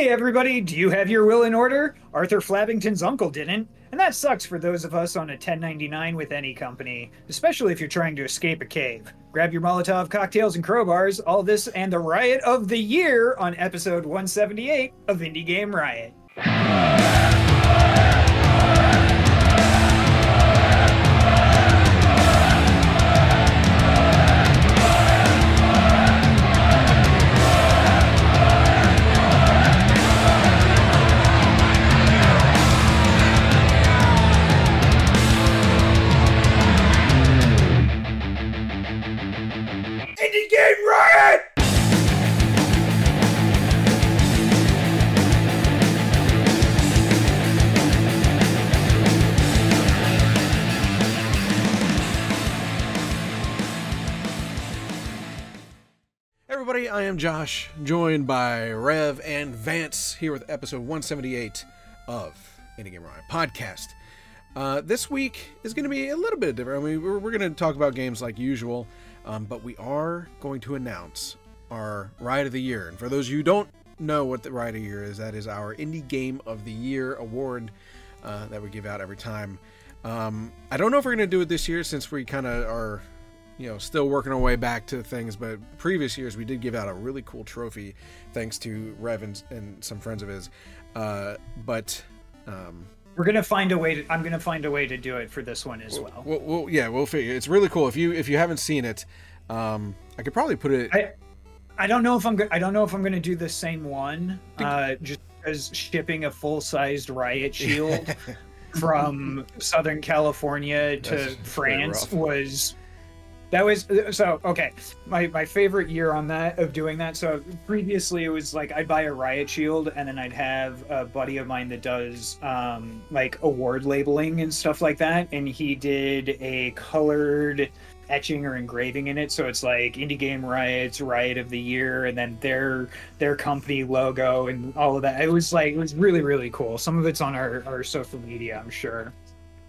Hey, everybody, do you have your will in order? Arthur Flabbington's uncle didn't. And that sucks for those of us on a 1099 with any company, especially if you're trying to escape a cave. Grab your Molotov cocktails and crowbars, all this and the riot of the year on episode 178 of Indie Game Riot. Am Josh, joined by Rev and Vance here with episode 178 of Indie Game Riot podcast. Uh, this week is going to be a little bit different. I mean, we're, we're going to talk about games like usual, um, but we are going to announce our Riot of the Year. And for those of you who don't know what the Riot of the Year is, that is our Indie Game of the Year award uh, that we give out every time. Um, I don't know if we're going to do it this year since we kind of are you know, still working our way back to things. But previous years, we did give out a really cool trophy, thanks to Rev and, and some friends of his. Uh, but um, We're gonna find a way to. I'm gonna find a way to do it for this one as well. we'll, we'll, yeah, we'll figure. It's really cool. If you if you haven't seen it, um, I could probably put it. I I don't know if I'm go- I don't know if I'm gonna do the same one. Uh, just because shipping a full sized riot shield from Southern California to That's France was that was so okay. My my favorite year on that of doing that. So previously it was like I'd buy a riot shield and then I'd have a buddy of mine that does um like award labeling and stuff like that, and he did a colored etching or engraving in it so it's like indie game riots riot of the year and then their their company logo and all of that it was like it was really really cool some of it's on our, our social media i'm sure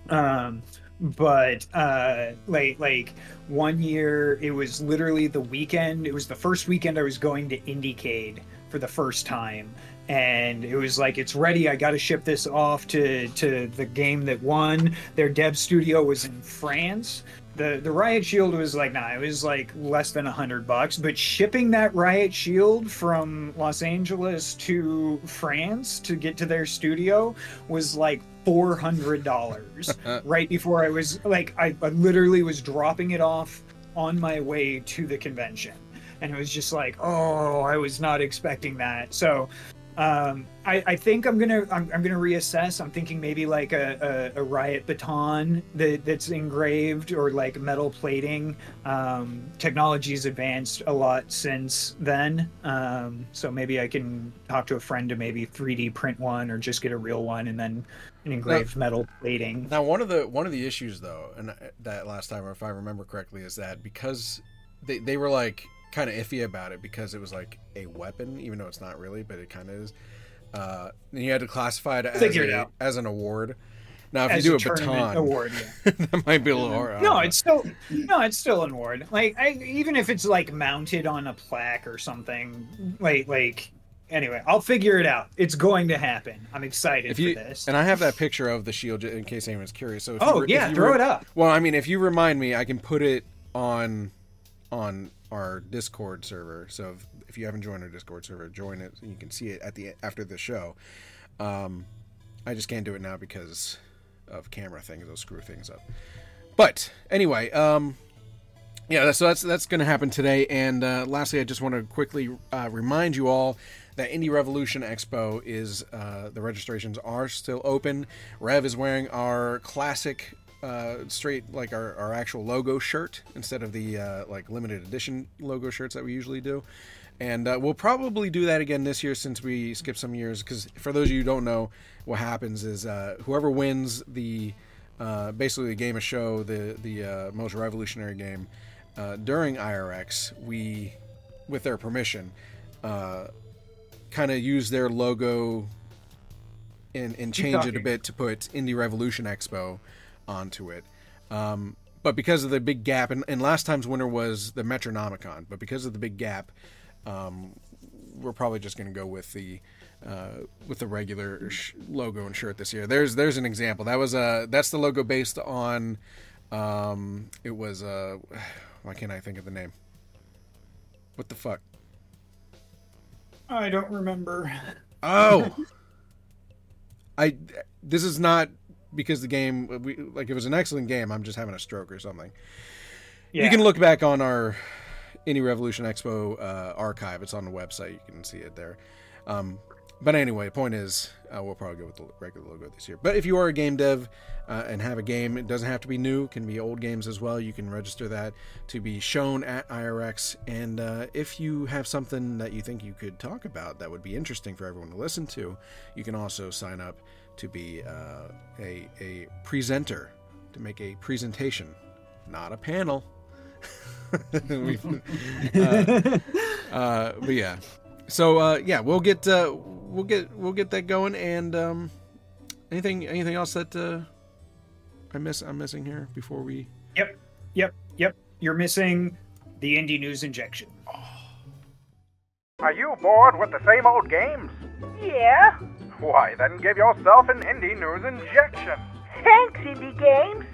um but uh like like one year it was literally the weekend it was the first weekend i was going to indiecade for the first time. And it was like it's ready i got to ship this off to to the game that won. Their dev studio was in france. The the riot shield was like nah it was like less than a hundred bucks but shipping that riot shield from los angeles to france to get to their studio was like four hundred dollars right before i was like I, I literally was dropping it off on my way to the convention. And it was just like oh i was not expecting that. So um, I, I think I'm gonna I'm, I'm gonna reassess. I'm thinking maybe like a, a, a riot baton that, that's engraved or like metal plating. Um, technology's advanced a lot since then, um, so maybe I can talk to a friend to maybe 3D print one or just get a real one and then an engraved metal plating. Now, one of the one of the issues though, and that last time, if I remember correctly, is that because they they were like kind of iffy about it because it was like a weapon, even though it's not really, but it kind of is. Uh, and you had to classify it as Figure it as an award. Now, if As you do a, tournament baton, award, yeah. that might be a little hard. No, it's still no, it's still an award. Like I, even if it's like mounted on a plaque or something, like like anyway, I'll figure it out. It's going to happen. I'm excited you for this. and I have that picture of the shield in case anyone's curious. So if Oh, you, yeah, throw re- it up. Well, I mean, if you remind me, I can put it on on our Discord server. So if, if you haven't joined our Discord server, join it. and You can see it at the after the show. Um, I just can't do it now because of camera things. They'll screw things up. But anyway, um, yeah, so that's that's going to happen today. And uh, lastly, I just want to quickly uh, remind you all that Indie Revolution Expo is uh, the registrations are still open. Rev is wearing our classic uh, straight like our, our actual logo shirt instead of the uh, like limited edition logo shirts that we usually do. And uh, we'll probably do that again this year since we skipped some years. Because for those of you who don't know, what happens is uh, whoever wins the uh, basically the game of show, the the uh, most revolutionary game uh, during IRX, we, with their permission, uh, kind of use their logo and, and change it a bit to put Indie Revolution Expo onto it. Um, but because of the big gap, and, and last time's winner was the Metronomicon, but because of the big gap, um, we're probably just going to go with the uh, with the regular sh- logo and shirt this year. There's there's an example. That was uh that's the logo based on um it was uh why can't I think of the name? What the fuck? I don't remember. Oh. I this is not because the game we, like it was an excellent game. I'm just having a stroke or something. Yeah. You can look back on our Indie Revolution Expo uh, archive. It's on the website. You can see it there. Um, but anyway, point is, uh, we'll probably go with the regular logo this year. But if you are a game dev uh, and have a game, it doesn't have to be new. It can be old games as well. You can register that to be shown at IRX. And uh, if you have something that you think you could talk about that would be interesting for everyone to listen to, you can also sign up to be uh, a a presenter to make a presentation, not a panel. Uh, uh, but yeah, so uh, yeah, we'll get uh, we'll get we'll get that going. And um, anything anything else that uh, I miss I'm missing here before we Yep, yep, yep. You're missing the indie news injection. Are you bored with the same old games? Yeah. Why, then give yourself an indie news injection. Thanks, Indie Games.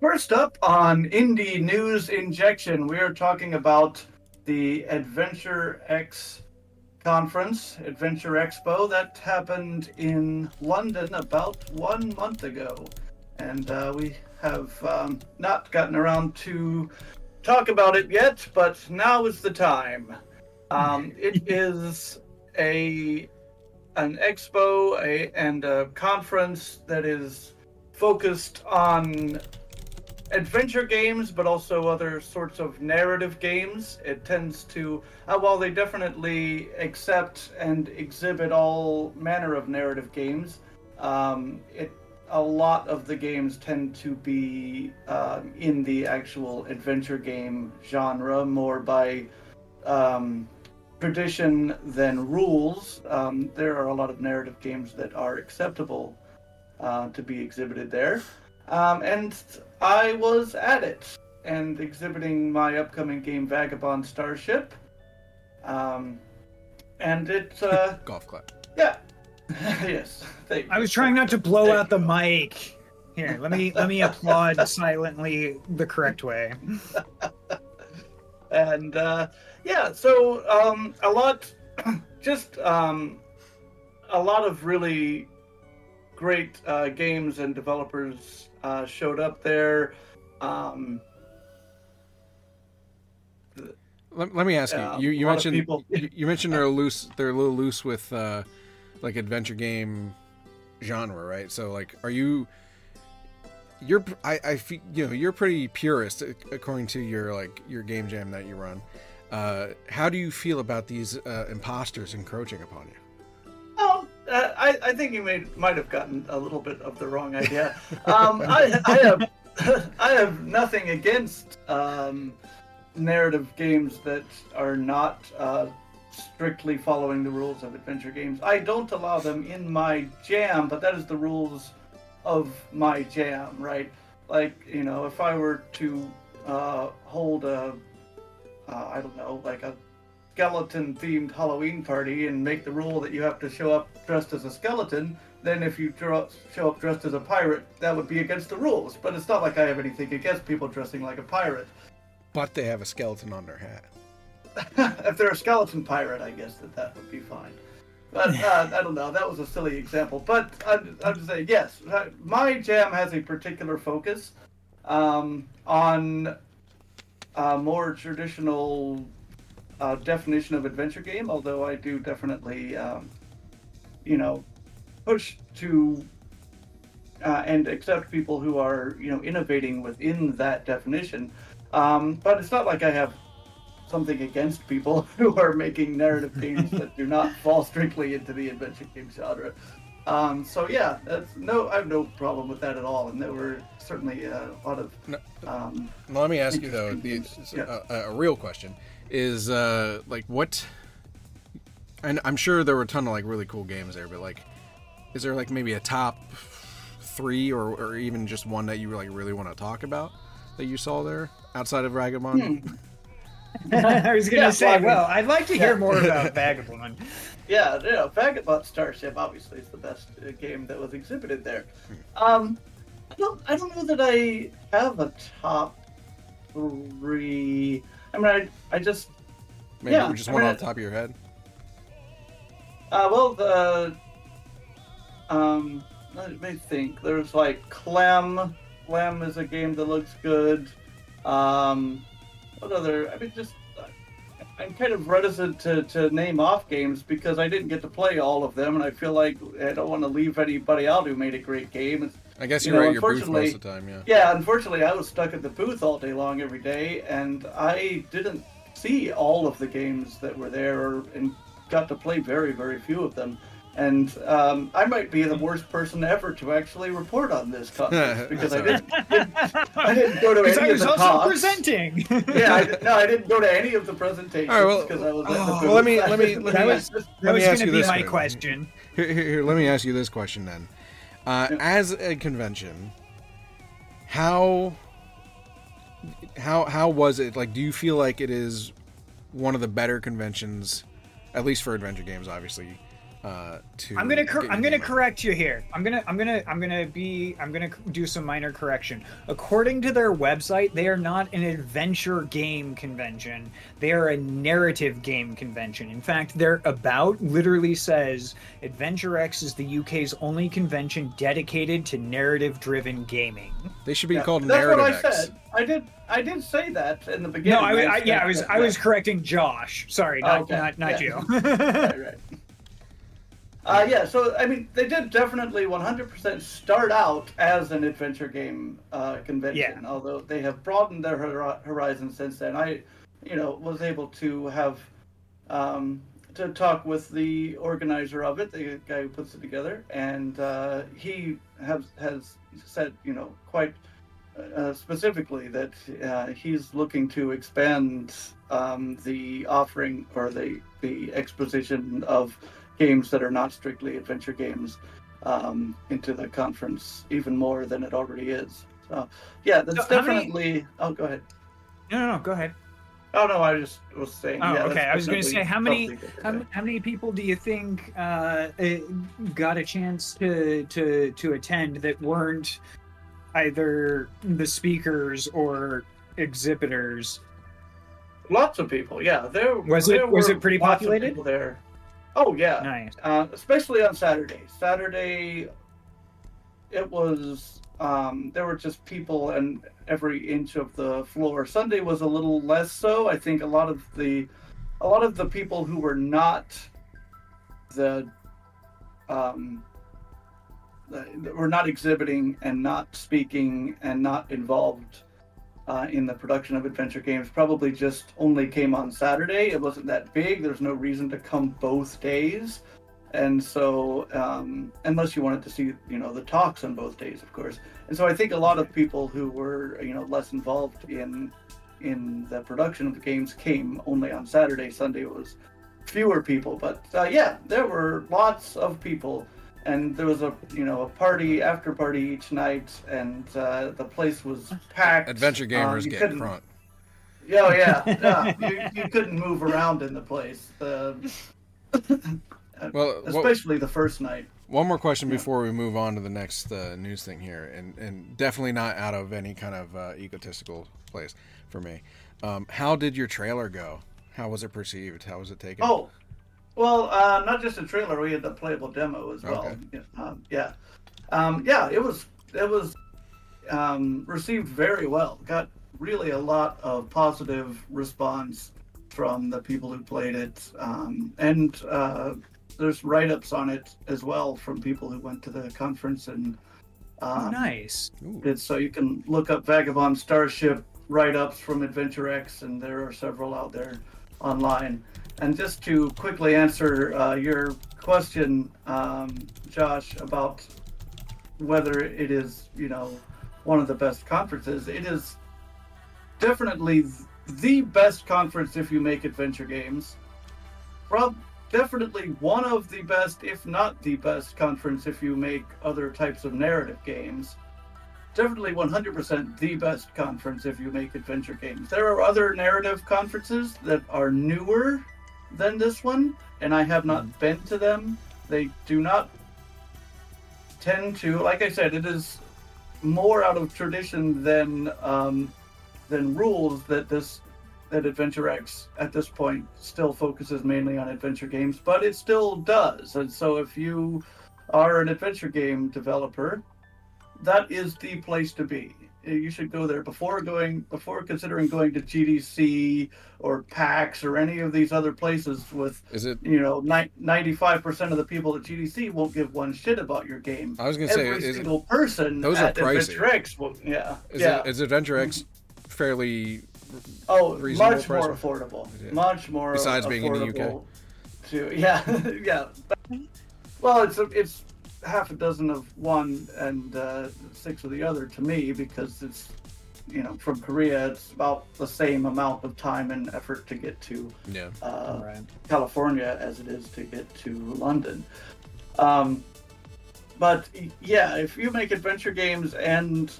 First up on Indie News Injection, we are talking about the Adventure X conference, Adventure Expo, that happened in London about one month ago. And uh, we have um, not gotten around to talk about it yet, but now is the time. Um, it is a an expo a, and a conference that is focused on adventure games, but also other sorts of narrative games. It tends to, uh, while they definitely accept and exhibit all manner of narrative games, um, it a lot of the games tend to be um, in the actual adventure game genre, more by um, tradition than rules. Um, there are a lot of narrative games that are acceptable uh, to be exhibited there. Um, and I was at it and exhibiting my upcoming game Vagabond Starship. Um, and it's uh, golf clap. yeah. yes. Thank I was trying not to blow Thank out the you. mic. Here, let me let me applaud silently the correct way. and uh, yeah, so um, a lot, just um, a lot of really great uh, games and developers uh, showed up there. Um, Let, let me ask you. You, you a lot of mentioned people- you, you mentioned they're loose. They're a little loose with uh, like adventure game genre, right? So like, are you? You're I I you know you're pretty purist according to your like your game jam that you run. Uh, how do you feel about these uh, imposters encroaching upon you? Uh, I, I think you may, might have gotten a little bit of the wrong idea. Um, I, I have I have nothing against um, narrative games that are not uh, strictly following the rules of adventure games. I don't allow them in my jam, but that is the rules of my jam, right? Like you know, if I were to uh, hold a uh, I don't know, like a skeleton themed Halloween party and make the rule that you have to show up dressed as a skeleton, then if you draw, show up dressed as a pirate, that would be against the rules. But it's not like I have anything against people dressing like a pirate. But they have a skeleton on their hat. if they're a skeleton pirate, I guess that that would be fine. But uh, I don't know. That was a silly example. But I'm, I'm just saying, yes, uh, my jam has a particular focus um, on a more traditional uh, definition of adventure game. Although I do definitely, um, you know, push to uh, and accept people who are, you know, innovating within that definition. Um, but it's not like I have something against people who are making narrative games that do not fall strictly into the adventure game genre. Um, so yeah, that's no, I have no problem with that at all, and there were certainly uh, a lot of. No, Um, let me ask you though, the, things, a, a real question is uh, like what? And I'm sure there were a ton of like really cool games there, but like, is there like maybe a top three or, or even just one that you like really want to talk about that you saw there outside of Vagabond? I was gonna Yeah, say, well, I mean- well, I'd like to hear Yeah. more about Vagabond. Yeah, you know, Vagabond Starship obviously is the best uh, game that was exhibited there. Um, I don't, I don't know that I have a top three. I mean, I, I just, Maybe Yeah, just I one mean, off the top of your head. uh, well, the, um, let me think. There's like Clem. Clem is a game that looks good. Um, what other? I mean, just. uh, I'm kind of reticent to, to name off games because I didn't get to play all of them, and I feel like I don't want to leave anybody out who made a great game. It's, I guess you you're know, right. Your booth most of the time. Yeah. yeah, unfortunately, I was stuck at the booth all day long every day, and I didn't see all of the games that were there and got to play very, very few of them. And um, I might be the worst person ever to actually report on this conference because I didn't, I didn't go to Because any I of was the also talks. presenting. yeah, I, did- no, I didn't go to any of the presentations All right, well- because I was at the oh, booth. well, let me- let me- let That me- was Let that was me ask gonna you be this my way. question. Here, here, here, let me ask you this question then. Uh, Yeah. As a convention, how how how was it? Like, do you feel like it is one of the better conventions, at least for adventure games, obviously? Uh, to I'm gonna cor- I'm gonna correct you here. I'm gonna I'm gonna I'm gonna be I'm gonna do some minor correction. According to their website, they are not an adventure game convention. They are a narrative game convention. In fact, their about literally says Adventure X is the UK's only convention dedicated to narrative-driven gaming. They should be Yeah, called That's Narrative what I X. said. I did. I did say that in the beginning. No, I, I yeah, I was I was correcting Josh. Sorry, not Okay, not not yeah. you. right, right. Uh, yeah, so I mean, they did definitely 100% start out as an adventure game uh, convention. Although they have broadened their hor- horizon since then. I, you know, was able to have um, to talk with the organizer of it, the guy who puts it together, and uh, he has has said, you know, quite uh, specifically that uh, he's looking to expand um, the offering or the the exposition of games that are not strictly adventure games um, into the conference even more than it already is. So yeah, that's So how many- definitely. Oh, go ahead. no, no, no, go ahead. Oh no, I just was saying. Oh, yeah, okay. I was gonna say, how many- How, how many people do you think uh, got a chance to to to attend that weren't either the speakers or exhibitors? Lots of people. Yeah, there Was it- there was were it pretty populated? people there. Oh yeah. Nice. uh, especially on Saturday. Saturday, it was um, there were just people and every inch of the floor. Sunday was a little less so. I think a lot of the a lot of the people who were not the um, that were not exhibiting and not speaking and not involved uh, in the production of adventure games probably just only came on Saturday. It wasn't that big. There's no reason to come both days. And so, um, unless you wanted to see, you know, the talks on both days, of course. And so, I think a lot of people who were, you know, less involved in in the production of the games came only on Saturday. Sunday was fewer people, but uh, yeah, there were lots of people, and there was a, you know, a party after party each night, and uh, the place was packed. Adventure Um, gamers you get front. Oh yeah, yeah. you, you couldn't move around in the place. The, Well, what- especially the first night. One more question Yeah. before we move on to the next uh, news thing here, and and definitely not out of any kind of uh, egotistical place for me. Um, how did your trailer go? How was it perceived? How was it taken? Oh, well, uh, not just a trailer. We had the playable demo as well. Okay. Yeah, Um, yeah, um, yeah. It was it was um, received very well. Got really a lot of positive response from the people who played it, um, and uh, there's write-ups on it as well from people who went to the conference and. Oh, Um, nice. Ooh. It's so you can look up Vagabond Starship write-ups from Adventure X, and there are several out there online. And just to quickly answer uh, your question, um, Josh, about whether it is, you know, one of the best conferences, it is definitely the best conference if you make adventure games. Prob- definitely one of the best, if not the best, conference if you make other types of narrative games definitely 100% the best conference if you make adventure games. There are other narrative conferences that are newer than this one, and I have not Mm. been to them. They do not tend to, like I said, it is more out of tradition than um, than rules that this that Adventure X at this point still focuses mainly on adventure games, but it still does. And so if you are an adventure game developer, that is the place to be. You should go there before going before considering going to GDC or PAX or any of these other places with Is it? you know ninety five percent of the people at GDC won't give one shit about your game. I was gonna say, Every single person those are at pricey. Adventure X will yeah is, yeah it, is Adventure X fairly? oh much more price? affordable Yeah. much more Besides being in the UK. affordable To, yeah yeah well it's it's half a dozen of one and uh, six of the other to me because it's you know from Korea it's about the same amount of time and effort to get to Yeah. uh, right. California as it is to get to London. Um, but yeah, if you make adventure games and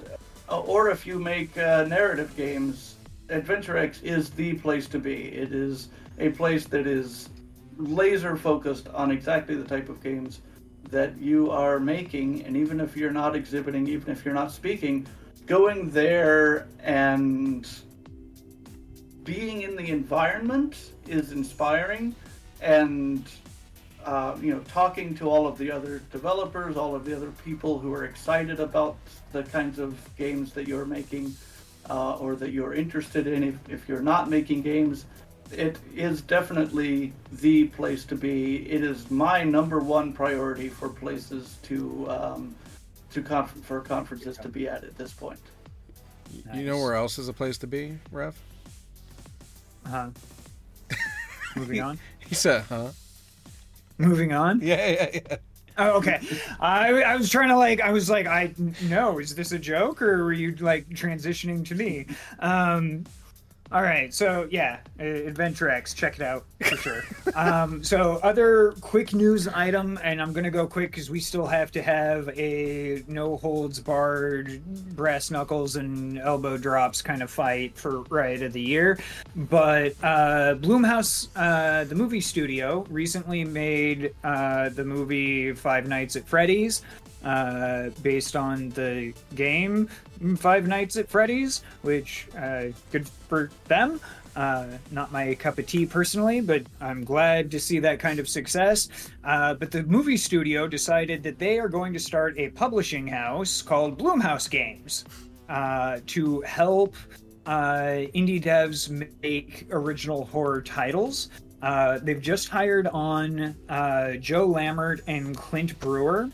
uh, or if you make uh, narrative games, Adventure X is the place to be. It is a place that is laser focused on exactly the type of games that you are making and even if you're not exhibiting even if you're not speaking going there and being in the environment is inspiring. And uh, you know talking to all of the other developers all of the other people who are excited about the kinds of games that you're making uh, or that you're interested in. If, if you're not making games it is definitely the place to be it is my number one priority for places to um, to conf- for conferences to be at at this point You know where else is a place to be, Rev? Uh-huh. Moving on. He said, "Huh? Moving on. Yeah, yeah, yeah." Oh, okay. I I was trying to like I was like I no is this a joke or were you like transitioning to me? Um, all right. So yeah, Adventure X. Check it out for sure. um, so other quick news item, and I'm gonna go quick because we still have to have a no holds barred brass knuckles and elbow drops kind of fight for right of the year. But uh, Blumhouse, uh, the movie studio, recently made uh, the movie Five Nights at Freddy's, uh, based on the game Five Nights at Freddy's, which uh, good for them. Uh, not my cup of tea personally, but I'm glad to see that kind of success. Uh, but the movie studio decided that they are going to start a publishing house called Blumhouse Games uh, to help uh, indie devs make original horror titles. Uh, they've just hired on uh, Joe Lammert and Clint Brewer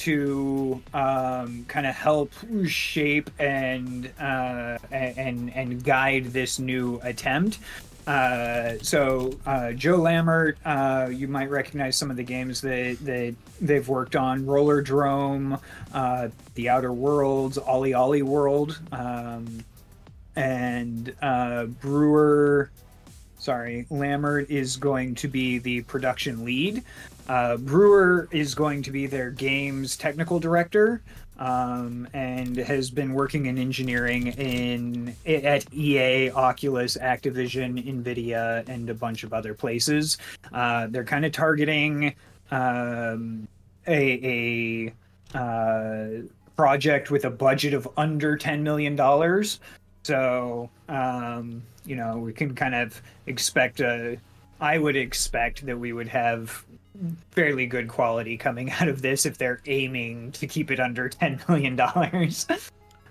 to um, kind of help shape and uh, and and guide this new attempt. Uh, so uh, Joe Lammert, uh, you might recognize some of the games that, that they've worked on: Rollerdrome, uh, The Outer Worlds, OlliOlli World, um, and uh, Brewer. Sorry, Lammert is going to be the production lead. Uh, Brewer is going to be their games technical director, um, and has been working in engineering in at EA, Oculus, Activision, Nvidia, and a bunch of other places. Uh, they're kind of targeting um, a, a uh, project with a budget of under ten million dollars. So um, you know we can kind of expect a. I would expect that we would have fairly good quality coming out of this if they're aiming to keep it under ten million dollars.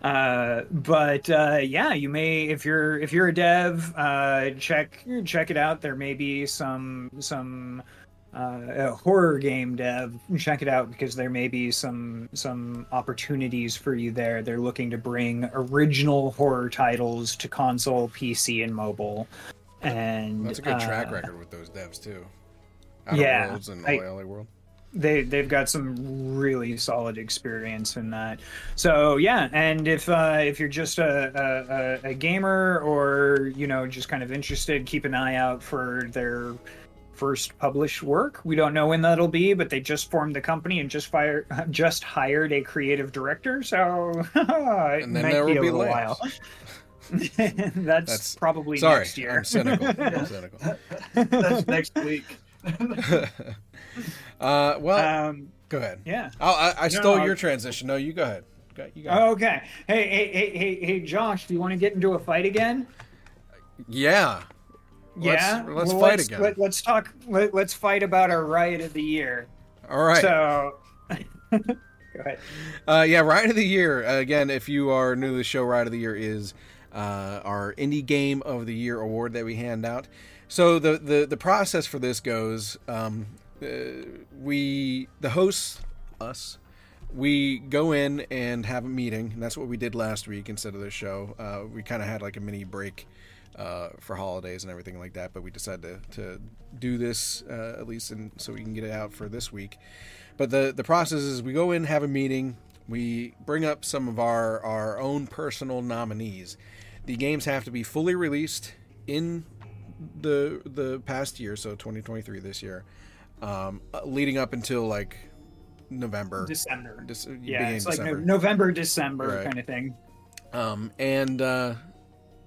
Uh, but uh, yeah, you may if you're if you're a dev, uh, check check it out. There may be some some uh, a horror game dev. Check it out because there may be some some opportunities for you there. They're looking to bring original horror titles to console, PC, and mobile. And That's a good track uh, record with those devs too. Outer yeah, Worlds and I- LA World. they they've got some really solid experience in that. So yeah, and if uh, if you're just a, a, a- a gamer or you know just kind of interested, keep an eye out for their first published work. We don't know when that'll be, but they just formed the company and just fired, just hired a creative director. So it And then might there be will a be little while. that's, That's- probably Sorry, next year. I'm cynical. I'm cynical. That's next week. uh, well, um, go ahead. yeah. Oh, I, I stole No, your I- transition. No, you go ahead. Go, you. Okay. Hey, hey, hey, hey, hey, Josh, do you want to get into a fight again? Yeah. Let's- yeah. let's Well, fight let's, again. Let, us talk. Let, let's fight about our riot of the year. All right. So, go ahead. Uh, yeah, Riot of the Year. Uh, again, if you are new to the show, Riot of the Year is uh, our Indie Game of the Year award that we hand out. So the the, the process for this goes: um, uh, we, the hosts, us, we go in and have a meeting, and that's what we did last week instead of the show. Uh, we kind of had like a mini break. Uh, for holidays and everything like that, but we decided to, to do this uh, at least, and so we can get it out for this week. But the the process is we go in, have a meeting, we bring up some of our our own personal nominees. The games have to be fully released in the the past year, so 2023 this year, um, uh, leading up until like November. December. Dec- Yeah, it's of like no- November, December Right. kind of thing. Um, and uh,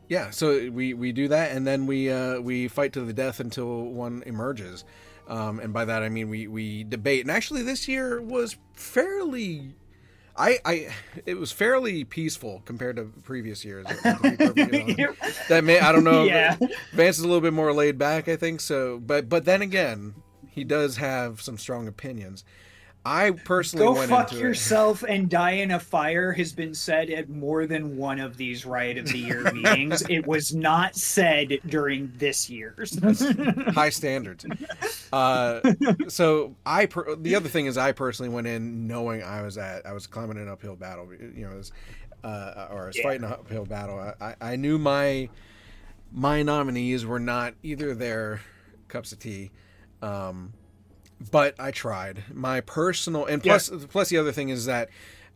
yeah, so we, we do that, and then we uh, we fight to the death until one emerges. Um, and by that I mean we, we debate. And actually, this year was fairly, I, I it was fairly peaceful compared to previous years. to be perfectly honest. that may I don't know. Yeah. Vance is a little bit more laid back, I think so. But but then again, he does have some strong opinions. I personally Go went fuck into it. yourself and die in a fire has been said at more than one of these riot of the year meetings. It was not said during this year's. high standards. Uh, so I, per- the other thing is, I personally went in knowing I was at, I was climbing an uphill battle. You know, was, uh, or I was Yeah. fighting an uphill battle. I, I, I knew my, my nominees were not either their cups of tea. Um, but I tried. My personal and plus plus the other thing is that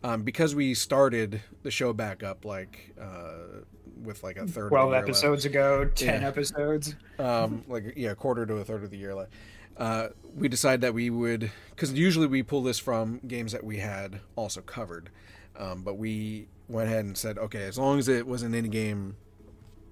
um, because we started the show back up like uh, with like a third of the Twelve year left episodes ago, ten Yeah. episodes. um, like yeah, a quarter to a third of the year left. Uh, we decided that we would, because usually we pull this from games that we had also covered, um, but we went ahead and said, okay, as long as it was an indie game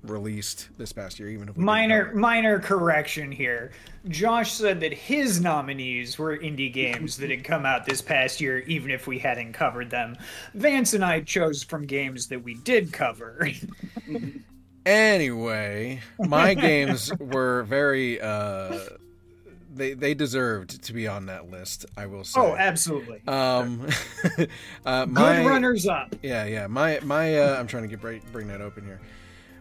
released this past year, even if we Minor minor correction here. Josh said that his nominees were indie games that had come out this past year, even if we hadn't covered them. Vance and I chose from games that we did cover. Anyway, my games were very. Uh, they they deserved to be on that list. I will say. oh, absolutely. Um, uh, Good my, runners up. Yeah, yeah. My my uh, I'm trying to get bring, bring that open here.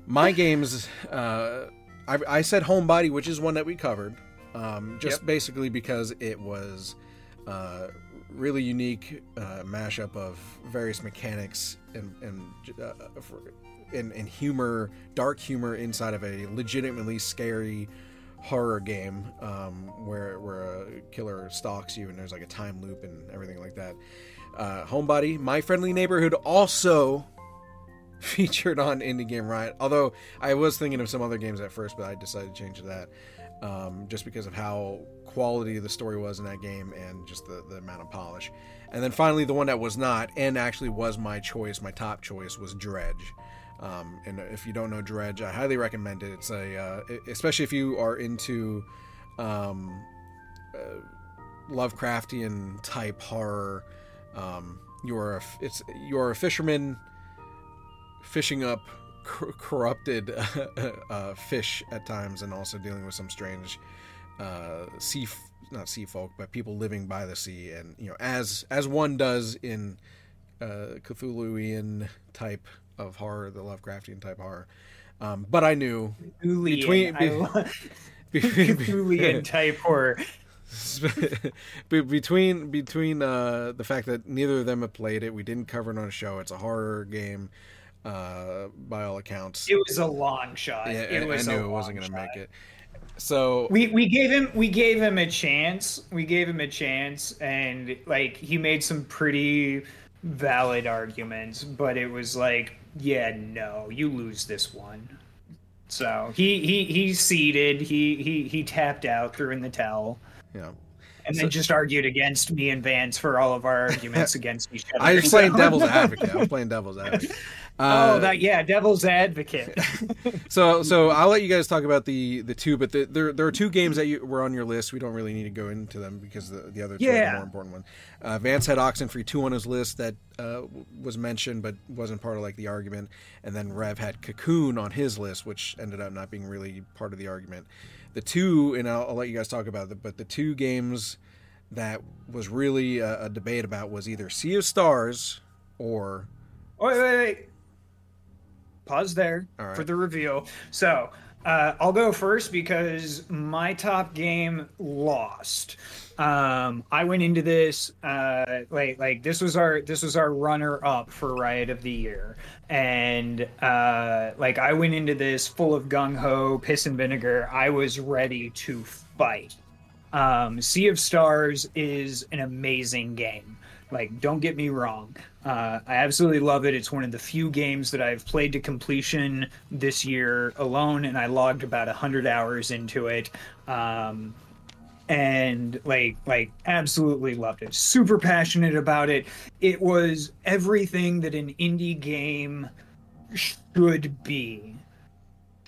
My games, uh, I, I said Homebody, which is one that we covered, um, just Yep. basically because it was uh, really unique uh, mashup of various mechanics and and, uh, for, and and humor, dark humor inside of a legitimately scary horror game um, where where a killer stalks you and there's like a time loop and everything like that. Uh, Homebody, My Friendly Neighborhood, also featured on Indie Game Riot. Although I was thinking of some other games at first, but I decided to change that um, just because of how quality the story was in that game and just the, the amount of polish. And then finally, the one that was not and actually was my choice, my top choice, was Dredge. Um, and if you don't know Dredge, I highly recommend it. It's a, uh, especially if you are into um, uh, Lovecraftian type horror. Um, you're a, it's you're a fisherman fishing up cor- corrupted uh, fish at times, and also dealing with some strange uh, sea f- not sea folk, but people living by the sea, and you know as as one does in uh, Cthulhuian type of horror, the Lovecraftian type horror. Um, but I knew Cthulhuian. Between- Cthulhuian type horror. Between between uh, the fact that neither of them have played it, we didn't cover it on a show. It's a horror game, uh, by all accounts. It was a long shot. yeah, it I- was I knew it wasn't going to make it. So We we gave him we gave him a chance. We gave him a chance, and like he made some pretty valid arguments, but it was like, yeah, no, you lose this one. So he he he ceded. He he he tapped out, threw in the towel, Yeah. and So- then just argued against me and Vance for all of our arguments against each other. I was playing devil's advocate. I was playing devil's advocate. Oh, Uh, that yeah, devil's advocate. So, so I'll let you guys talk about the the two, but the, there there are two games that you, were on your list. We don't really need to go into them because the, the other two are the more important one. Uh, Vance had Oxenfree two on his list that uh, was mentioned but wasn't part of like the argument, and then Rev had Cocoon on his list, which ended up not being really part of the argument. The two, and I'll, I'll let you guys talk about it, but the two games that was really a, a debate about was either Sea of Stars or wait, wait, wait. Pause there right. for the reveal. So uh, I'll go first because my top game lost. Um, I went into this uh, like like this was our this was our runner up for Riot of the Year, and uh, like I went into this full of gung ho, piss and vinegar. I was ready to fight. Um, sea of Stars is an amazing game. Like, don't get me wrong. Uh, I absolutely love it. It's one of the few games that I've played to completion this year alone, and I logged about 100 hours into it. Um, and like like absolutely loved it super passionate about it it was everything that an indie game should be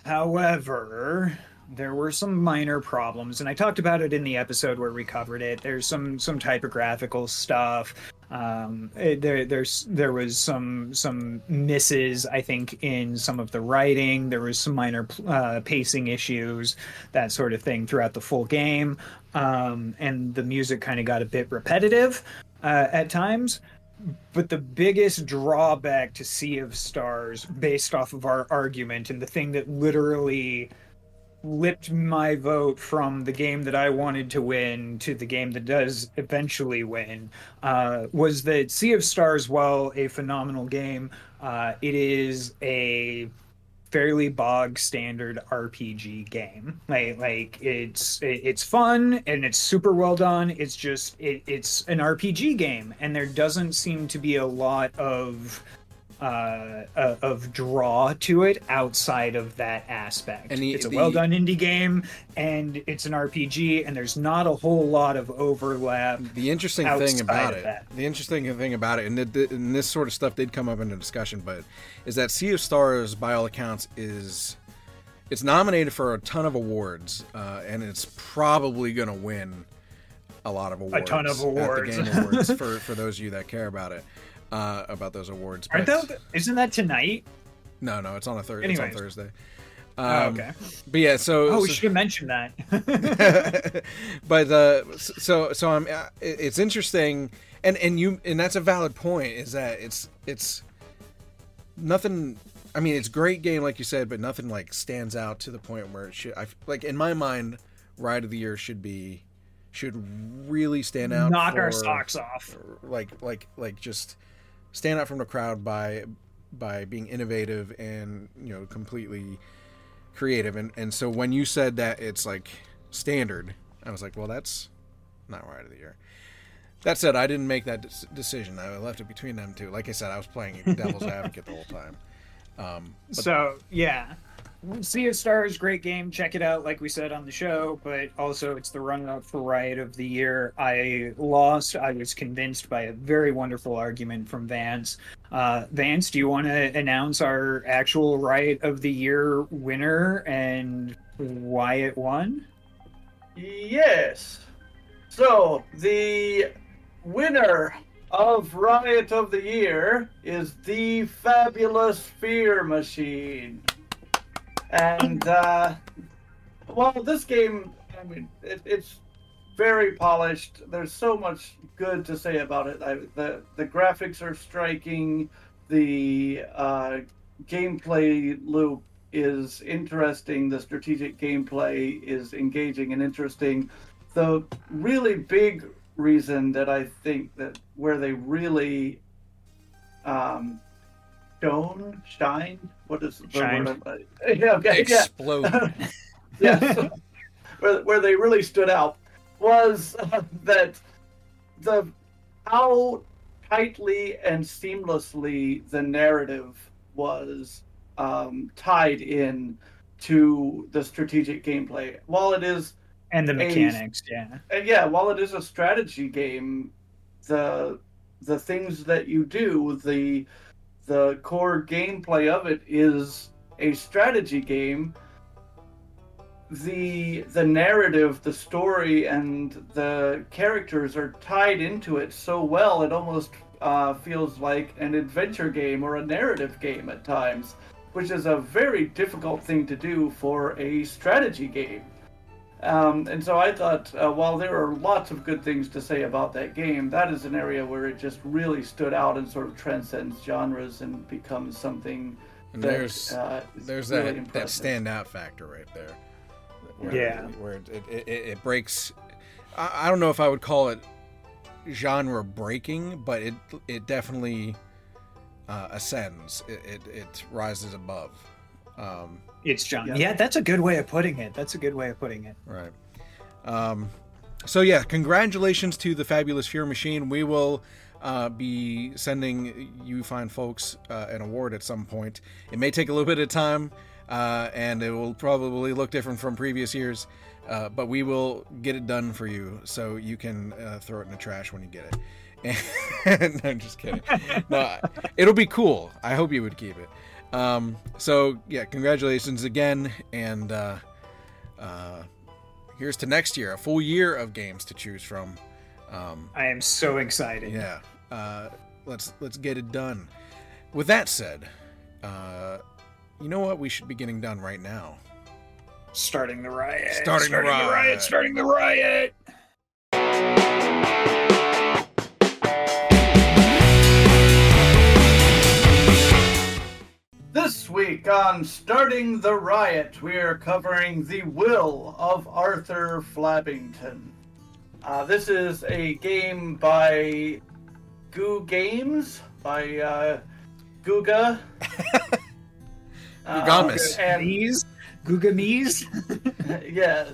However, there were some minor problems, and I talked about it in the episode where we covered it. There's some some typographical stuff. Um, it- there there's there was some some misses, I think, in some of the writing. There was some minor uh, pacing issues, that sort of thing, throughout the full game. Um, and the music kind of got a bit repetitive uh, at times but the biggest drawback to Sea of Stars, based off of our argument, and the thing that literally flipped my vote from the game that I wanted to win to the game that does eventually win, uh, was that Sea of Stars, while a phenomenal game, uh, it is a fairly bog standard RPG game. Like like it's it- it's fun and it's super well done. It's just it, it's an RPG game and there doesn't seem to be a lot of uh, uh of draw to it outside of that aspect. And the- it's a the- well done indie game and it's an RPG and there's not a whole lot of overlap. The interesting thing about it, that. the interesting thing about it, and, th- th- and this sort of stuff did come up in the discussion, but is that Sea of Stars, by all accounts, is it's nominated for a ton of awards, uh, and it's probably going to win a lot of awards. a ton of at the awards. Game Awards for for those of you that care about it, uh, about those awards. Aren't But- that isn't that tonight? No, no, it's on a Thursday. It's on. Thursday. Oh, Um, okay. But yeah, so Oh, we so- should have mentioned that. but uh, so so I'm uh, it's interesting and and you and that's a valid point is that it's it's nothing I mean it's great game like you said but nothing like stands out to the point where it should I like in my mind ride of the year should be should really stand out Knock our socks off. like like like just stand out from the crowd by by being innovative and you know completely creative. And and so when you said that it's like standard i was like well that's not right of the year. That said i didn't make that decision. I left it between them two. Like i said i was playing devil's advocate the whole time. Um So yeah, Sea of Stars, great game. Check it out, like we said on the show. But also, it's the runner-up for Riot of the Year. I lost. I was convinced by a very wonderful argument from Vance. Uh, Vance, do you want to announce our actual Riot of the Year winner and why it won? Yes. So the winner of Riot of the Year is the Fabulous Fear Machine. And uh, well, this game, I mean, it, it's very polished. There's so much good to say about it. I, the the graphics are striking. The uh, gameplay loop is interesting. The strategic gameplay is engaging and interesting. The really big reason that I think that where they really um, shone, shine, what is the word? I'm- Yeah, okay, yeah explode yes, where, where they really stood out was uh, that the how tightly and seamlessly the narrative was um, tied in to the strategic gameplay. While it is and the a- mechanics. Yeah, and yeah, while it is a strategy game, the the things that you do, the the core gameplay of it is a strategy game. The the narrative, the story, and the characters are tied into it so well. It almost uh, feels like an adventure game or a narrative game at times, which is a very difficult thing to do for a strategy game. Um, and so I thought, uh, while there are lots of good things to say about that game, that is an area where it just really stood out and sort of transcends genres and becomes something And that there's uh, is there's really that that impressive. standout factor right there. Where, Yeah. where it, it, it, it breaks. I, I don't know if I would call it genre breaking, but it it definitely uh, ascends. It, it it rises above. Um, it's John. Yeah. Yeah. that's a good way of putting it. That's a good way of putting it. Right. Um, so yeah, congratulations to the fabulous Fear Machine. We will uh, be sending you fine folks uh, an award at some point. It may take a little bit of time, uh, and it will probably look different from previous years, uh, but we will get it done for you so you can uh, throw it in the trash when you get it. And, no, I'm just kidding. No, it'll be cool. I hope you would keep it. Um, so yeah, congratulations again, and uh, uh, here's to next year, a full year of games to choose from. Um, I am so excited. yeah, uh, let's let's get it done. With that said, uh, you know what? We should be getting done right now. Starting the riot. Starting the riot. Starting the riot. This week on Starting the Riot, we are covering The Will of Arthur Flabbington. Uh, this is a game by Goo Games, by uh, Guga. Uh, and Mees, Gugamees. yeah,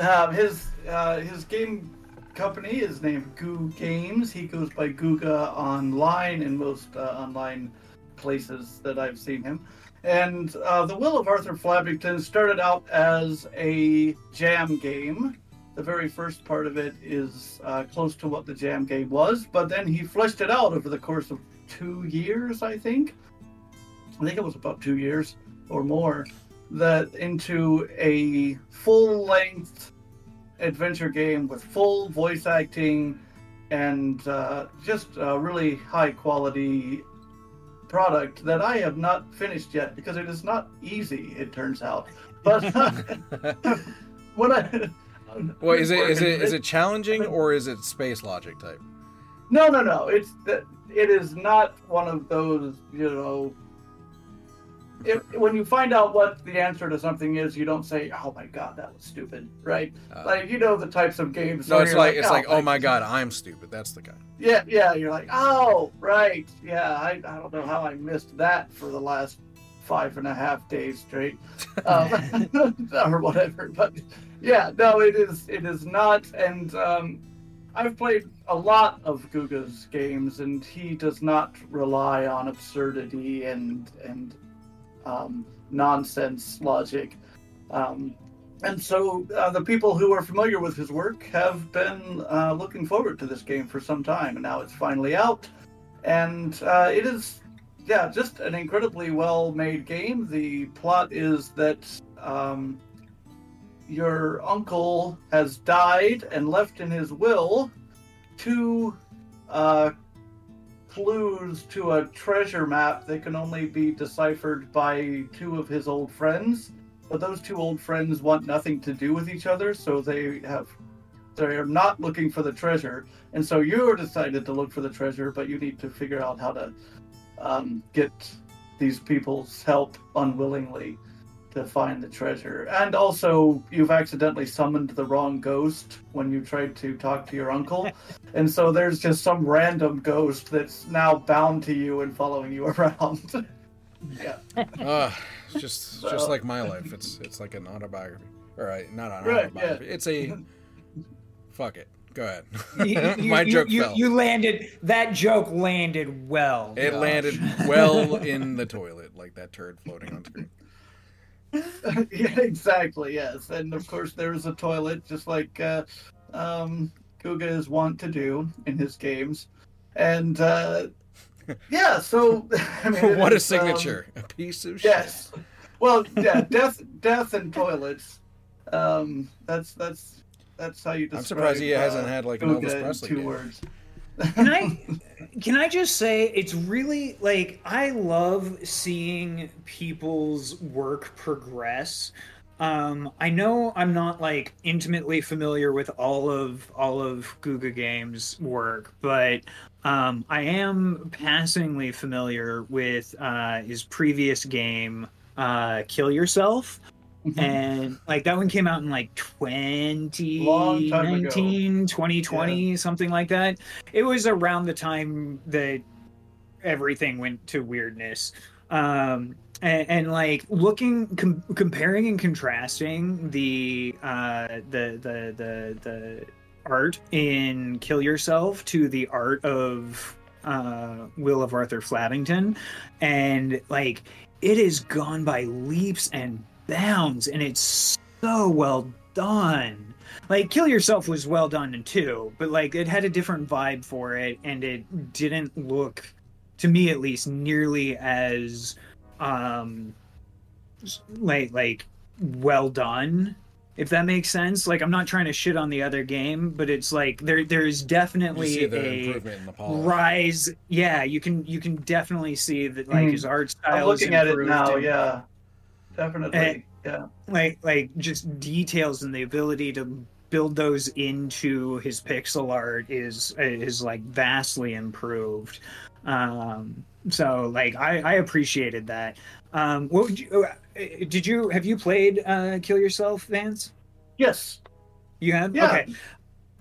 um, his uh, his game company is named Goo Games. He goes by Guga online in most uh, online places that I've seen him. And uh, the Will of Arthur Flabbington started out as a jam game. The very first part of it is uh, close to what the jam game was, but then he fleshed it out over the course of two years, I think. I think it was about two years or more that into a full length adventure game with full voice acting and uh, just a really high quality product that I have not finished yet because it is not easy, it turns out. But when I. Well, is it is it is it challenging or is it space logic type? No, no, no. It's that it is not one of those, you know. If, when you find out what the answer to something is, you don't say, "Oh my god, that was stupid," right? Uh, like you know the types of games. no, it's you're like it's like, oh my my god, I'm stupid. That's the guy. Yeah, yeah. You're like, oh, right. Yeah, I, I don't know how I missed that for the last five and a half days straight, um, or whatever. But yeah, no, it is. It is not. And um, I've played a lot of Guga's games, and he does not rely on absurdity and and um, nonsense logic. Um, and so uh, the people who are familiar with his work have been uh, looking forward to this game for some time, and now it's finally out. And uh, it is, yeah, just an incredibly well-made game. The plot is that um, your uncle has died and left in his will two uh, clues to a treasure map that can only be deciphered by two of his old friends. But those two old friends want nothing to do with each other, so they have they are not looking for the treasure, and so you're decided to look for the treasure, but you need to figure out how to um, get these people's help unwillingly to find the treasure. And also, you've accidentally summoned the wrong ghost when you tried to talk to your uncle, and so there's just some random ghost that's now bound to you and following you around. yeah. Uh, just it's just like my life. It's it's like an autobiography. All right, not an Right, autobiography. It's a fuck it. Go ahead. You, you- my you- joke you, fell. you landed. That joke landed well. it Josh. landed well in the toilet, like that turd floating on screen. yeah, exactly. Yes, and of course there is a toilet, just like uh, um, Guga is wont to do in his games, and uh, yeah. So I mean, what a is, um, signature! a piece of yes. Well, yeah, death, death, and toilets. Um, that's that's that's how you shit. I'm surprised he hasn't uh, had like an Elvis Presley. two game. words. Can I can I just say it's really like I love seeing people's work progress. Um, I know I'm not like intimately familiar with all of all of Guga Games' work, but um, I am passingly familiar with uh, his previous game, uh, Kill Yourself. Mm-hmm. and like that one came out in like Long time 2019 2020 something like that. It was around the time that everything went to weirdness. Um and, and like looking com- comparing and contrasting the uh the the the the art in kill yourself to the art of uh will of arthur flabbington and like it is gone by leaps and bounds and it's so well done like kill yourself was well done in two but like it had a different vibe for it and it didn't look to me at least nearly as um like like well done if that makes sense like i'm not trying to shit on the other game but it's like there there's You definitely see the a improvement in the rise yeah you can you can definitely see that like Mhm. his art style I'm is looking at it now. and- Yeah, definitely. Eh, yeah. like like just details and the ability to build those into his pixel art is is like vastly improved um so like i i appreciated that um what would you uh, did you have you played uh kill yourself vance Yes. you have Yeah. okay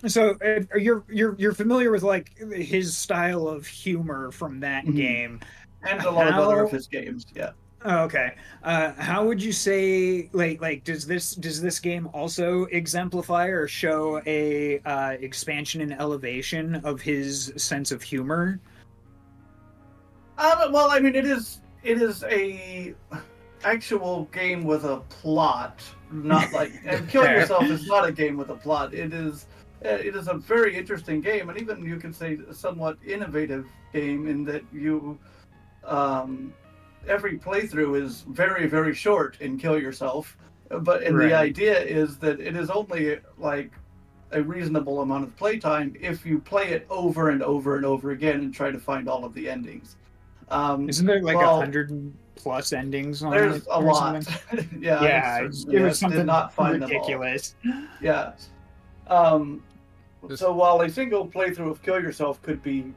so uh, you're you're you're familiar with like his style of humor from that Mhm. game And a lot of other of his games. Yeah. Oh, okay. Uh, how would you say like like does this does this game also exemplify or show a uh, expansion and elevation of his sense of humor? Um, well, I mean, it is it is a actual game with a plot, not like and Kill. Yourself is not a game with a plot. It is uh, it is a very interesting game, and even you could say somewhat innovative game in that you um, every playthrough is very very short in Kill Yourself, but and Right. the idea is that it is only like a reasonable amount of playtime if you play it over and over and over again and try to find all of the endings. Um, Isn't there like a Well, hundred plus endings on there's it? a lot. yeah, Yeah, I it was something did not find them all. ridiculous. Yeah. Um, This- so while a single playthrough of Kill Yourself could be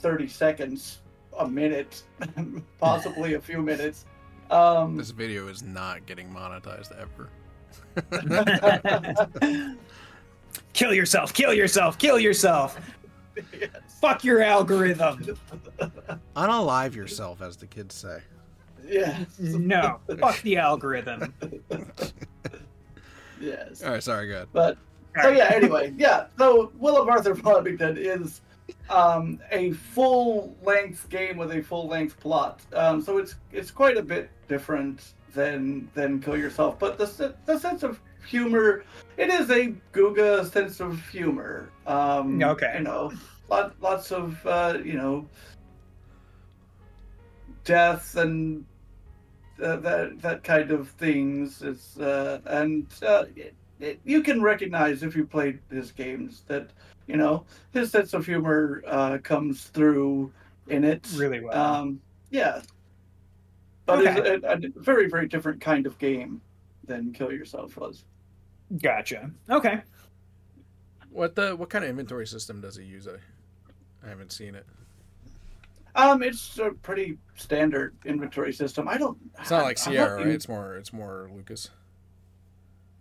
30 seconds, a minute, possibly a few minutes, um, This video is not getting monetized ever. kill yourself! Kill yourself! Kill yourself! yes. Fuck your algorithm! Unalive yourself, as the kids say. Yeah. No, fuck the algorithm. Yes. All right, sorry, good. But so yeah, anyway, yeah. So Will of Arthur Flabbington is um, a full-length game with a full-length plot. Um, so it's it's quite a bit different than than Kill Yourself, but the the sense of humor, it is a Guga sense of humor. Um, Okay. You know, lot, lots of uh, you know death and uh, that that kind of things. It's uh, and uh, it, it, you can recognize if you played his games that you know his sense of humor uh, comes through in it. Really well. Um, yeah, but Okay. it's a, a very very different kind of game than Kill Yourself was. Gotcha. Okay. What the what kind of inventory system does he use? I, I haven't seen it. Um, it's a pretty standard inventory system. I don't. It's not like Sierra, not- right? It's more it's more Lucas.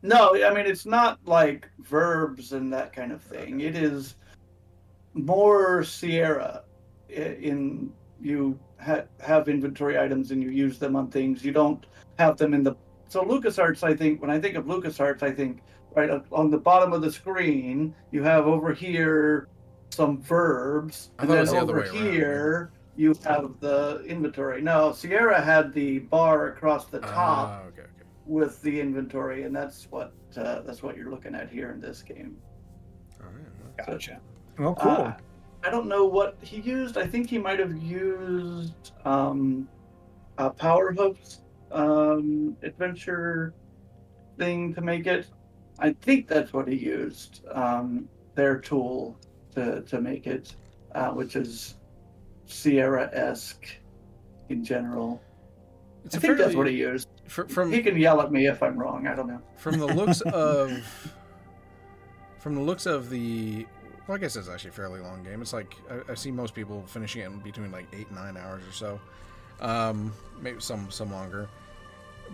No, I mean it's not like verbs and that kind of thing. It is more Sierra in you ha- have inventory items and you use them on things. You don't have them in the so LucasArts. I think when I think of LucasArts, I think right on the bottom of the screen you have over here some verbs, and then the over way around. here you have the inventory. No, Sierra had the bar across the top Ah, okay, okay. With the inventory, and that's what uh, that's what you're looking at here in this game. All right. Gotcha. Well, cool. Uh, I don't know what he used. I think he might have used um, a Powerhoof's um, adventure thing to make it. I think that's what he used. Um, their tool to to make it, uh, which is Sierra esque in general. It's I a think that's what he used. Fr- from He can yell at me if I'm wrong. I don't know. from the looks of from the looks of the well, I guess it's actually a fairly long game. It's like I, I see most people finishing it in between like eight and nine hours or so, um, maybe some some longer.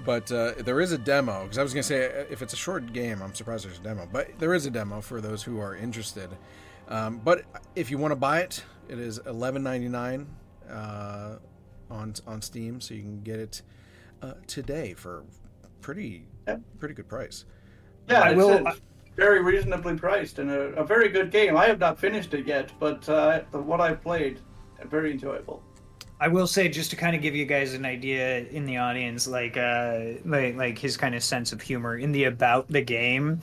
But uh, there is a demo because I was gonna say uh, if it's a short game, I'm surprised there's a demo. But there is a demo for those who are interested. Um, but if you want to buy it, it is $11.99 uh, on on Steam, so you can get it uh, today for pretty Yep. pretty good price. Yeah, I it's, will- it's very reasonably priced and a, a very good game. I have not finished it yet, but uh, what I've played, very enjoyable. I will say, just to kind of give you guys an idea in the audience, like, uh, like, like his kind of sense of humor in the about the game.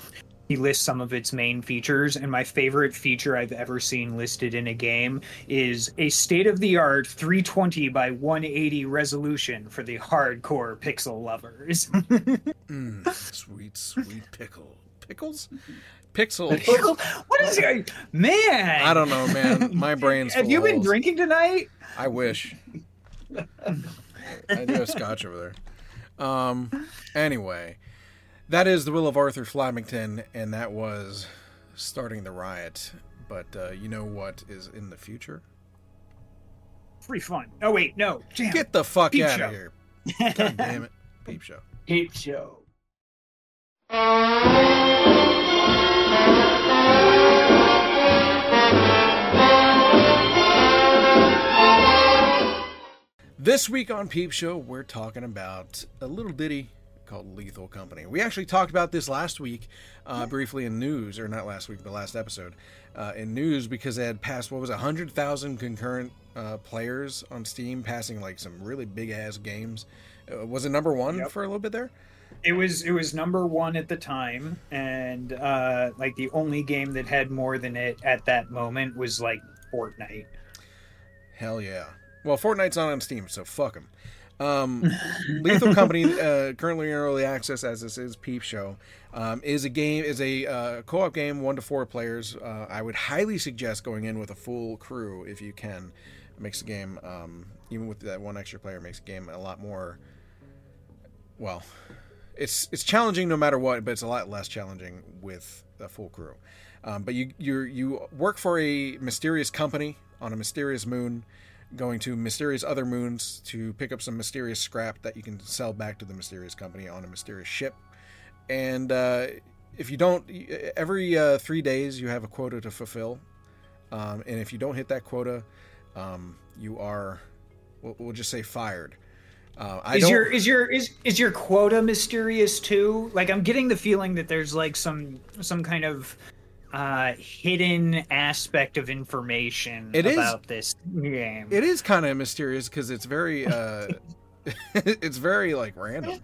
He lists some of its main features, and my favorite feature I've ever seen listed in a game is a state-of-the-art 320 by 180 resolution for the hardcore pixel lovers. Mm, sweet, sweet pickle. Pickles? Pixels. Pickle? What is it, man? I don't know, man. My brain's Have you of been holes. drinking tonight? I wish. I do have scotch over there. Um. Anyway, that is the will of Arthur Flabbington, and that was starting the riot. But uh, you know what is in the future? Pretty fun. Oh wait, no. Damn. Get the fuck Peep out show. of here! God damn it, peep show. Peep show. This week on Peep Show, we're talking about a little ditty called Lethal Company. We actually talked about this last week, uh, briefly in news, or not last week, but last episode, uh, in news because it had passed what was hundred thousand concurrent uh, players on Steam, passing like some really big ass games. Uh, was it number one Yep. for a little bit there? It was it was number one at the time, and uh, like the only game that had more than it at that moment was like Fortnite. Hell yeah. Well, Fortnite's not on Steam, so fuck them. Um, Lethal Company, uh, currently in early access, as this is Peep Show, um, is a game is a uh, co-op game, one to four players. Uh, I would highly suggest going in with a full crew if you can. It makes the game, um, even with that one extra player, makes the game a lot more. Well, it's it's challenging no matter what, but it's a lot less challenging with a full crew. Um, but you you you work for a mysterious company on a mysterious moon, going to mysterious other moons to pick up some mysterious scrap that you can sell back to the mysterious company on a mysterious ship. And uh, if you don't, every uh, three days you have a quota to fulfill, um, and if you don't hit that quota, um, you are, we'll, we'll just say fired. Uh, I is don't, your is your is is your quota mysterious too? Like I'm getting the feeling that there's like some some kind of uh hidden aspect of information It is- about this game. it is kind of mysterious because it's very uh it's very like random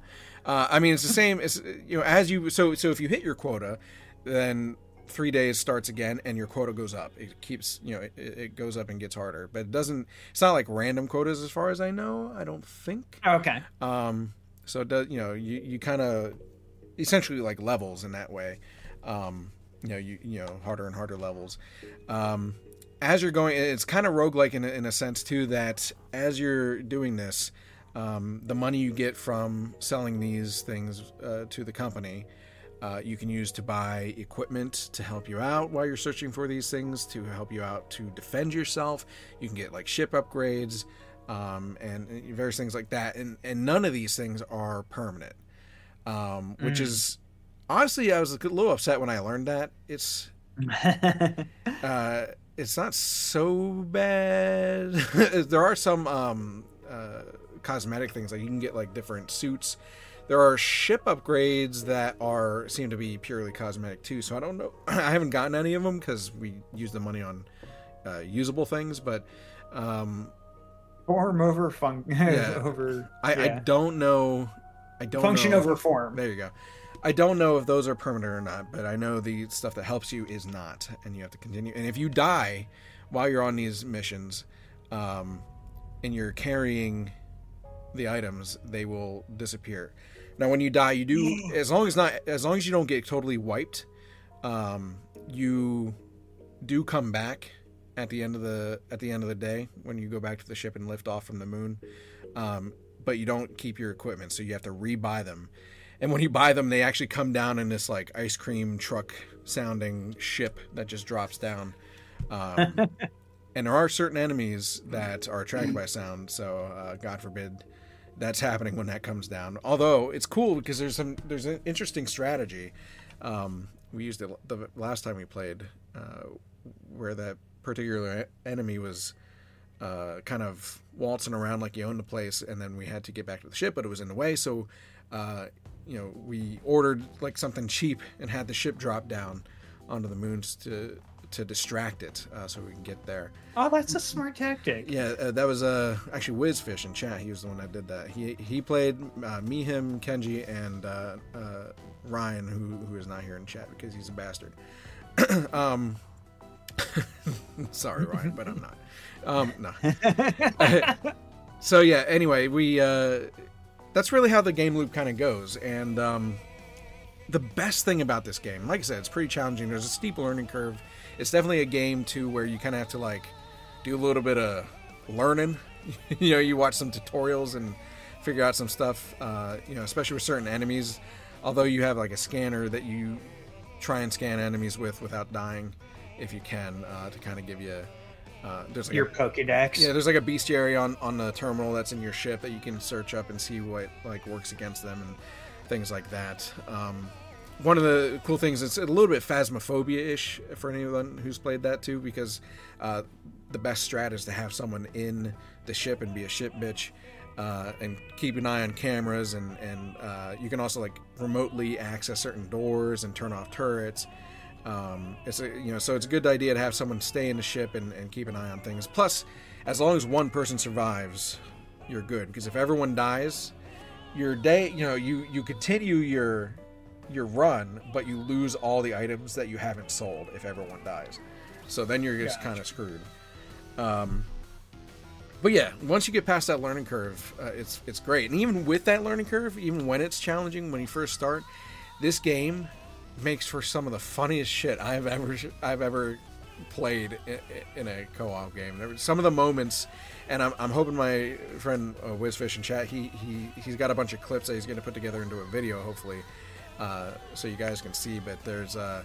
uh i mean it's the same as you know as you so so if you hit your quota then three days starts again and your quota goes up it keeps you know it, it goes up and gets harder but it doesn't it's not like random quotas as far as i know i don't think okay. um so it does you know you, you kind of essentially like levels in that way um you know you you know harder and harder levels. Um as you're going it's kind of roguelike in a, in a sense too that as you're doing this um, the money you get from selling these things uh, to the company uh, you can use to buy equipment to help you out while you're searching for these things to help you out to defend yourself. You can get like ship upgrades um, and, and various things like that and and none of these things are permanent. Um, which is honestly i was a little upset when i learned that it's uh, it's not so bad. there are some um, uh, cosmetic things like you can get like different suits. There are ship upgrades that are seem to be purely cosmetic too. So I don't know. I haven't gotten any of them because we use the money on uh, usable things. But um, Form over fun Yeah. over I, I don't know. I don't Function know. over form. There you go. I don't know if those are permanent or not, but I know the stuff that helps you is not, and you have to continue. And if you die while you're on these missions, um, and you're carrying the items, they will disappear. Now, when you die, you do as long as not as long as you don't get totally wiped, um, you do come back at the end of the at the end of the day when you go back to the ship and lift off from the moon. Um, but you don't keep your equipment, so you have to re-buy them. And when you buy them, they actually come down in this like ice cream truck sounding ship that just drops down. Um, and there are certain enemies that are attracted by sound, so uh, God forbid that's happening when that comes down. Although it's cool because there's some there's an interesting strategy. Um, we used it the last time we played, uh, where that particular enemy was uh, kind of waltzing around like he owned the place, and then we had to get back to the ship, but it was in the way. So, uh, you know, we ordered like something cheap and had the ship drop down onto the moons to to distract it, uh, so we can get there. Oh, that's a smart tactic. Yeah, uh, that was uh, actually Wizfish in chat. He was the one that did that. He he played uh, me, him, Kenji, and uh, uh, Ryan, who who is not here in chat because he's a bastard. um, sorry, Ryan, but I'm not. Um, no. so yeah. Anyway, we uh, that's really how the game loop kind of goes, and um, the best thing about this game, like I said, it's pretty challenging. There's a steep learning curve. It's definitely a game too where you kind of have to like do a little bit of learning. you know, you watch some tutorials and figure out some stuff. Uh, you know, especially with certain enemies. Although you have like a scanner that you try and scan enemies with without dying, if you can, uh, to kind of give you. Uh, there's like Your a, Pokedex. yeah, there's like a bestiary on on the terminal that's in your ship that you can search up and see what like works against them and things like that. Um, one of the cool things it's a little bit phasmophobia-ish for anyone who's played that too because uh, the best strat is to have someone in the ship and be a ship bitch uh, and keep an eye on cameras and and uh, you can also like remotely access certain doors and turn off turrets um, it's a, you know so it's a good idea to have someone stay in the ship and, and keep an eye on things. Plus as long as one person survives you're good. Because if everyone dies your day you know you you continue your your run but you lose all the items that you haven't sold if everyone dies. So then you're just Gotcha. kind of screwed. Um but yeah once you get past that learning curve uh, it's it's great. And even with that learning curve even when it's challenging when you first start this game makes for some of the funniest shit i've ever i've ever played in, a co-op game. Some of the moments and I'm, I'm hoping my friend uh, Wizfish in chat he, he he's got a bunch of clips that he's going to put together into a video hopefully uh, so you guys can see but there's uh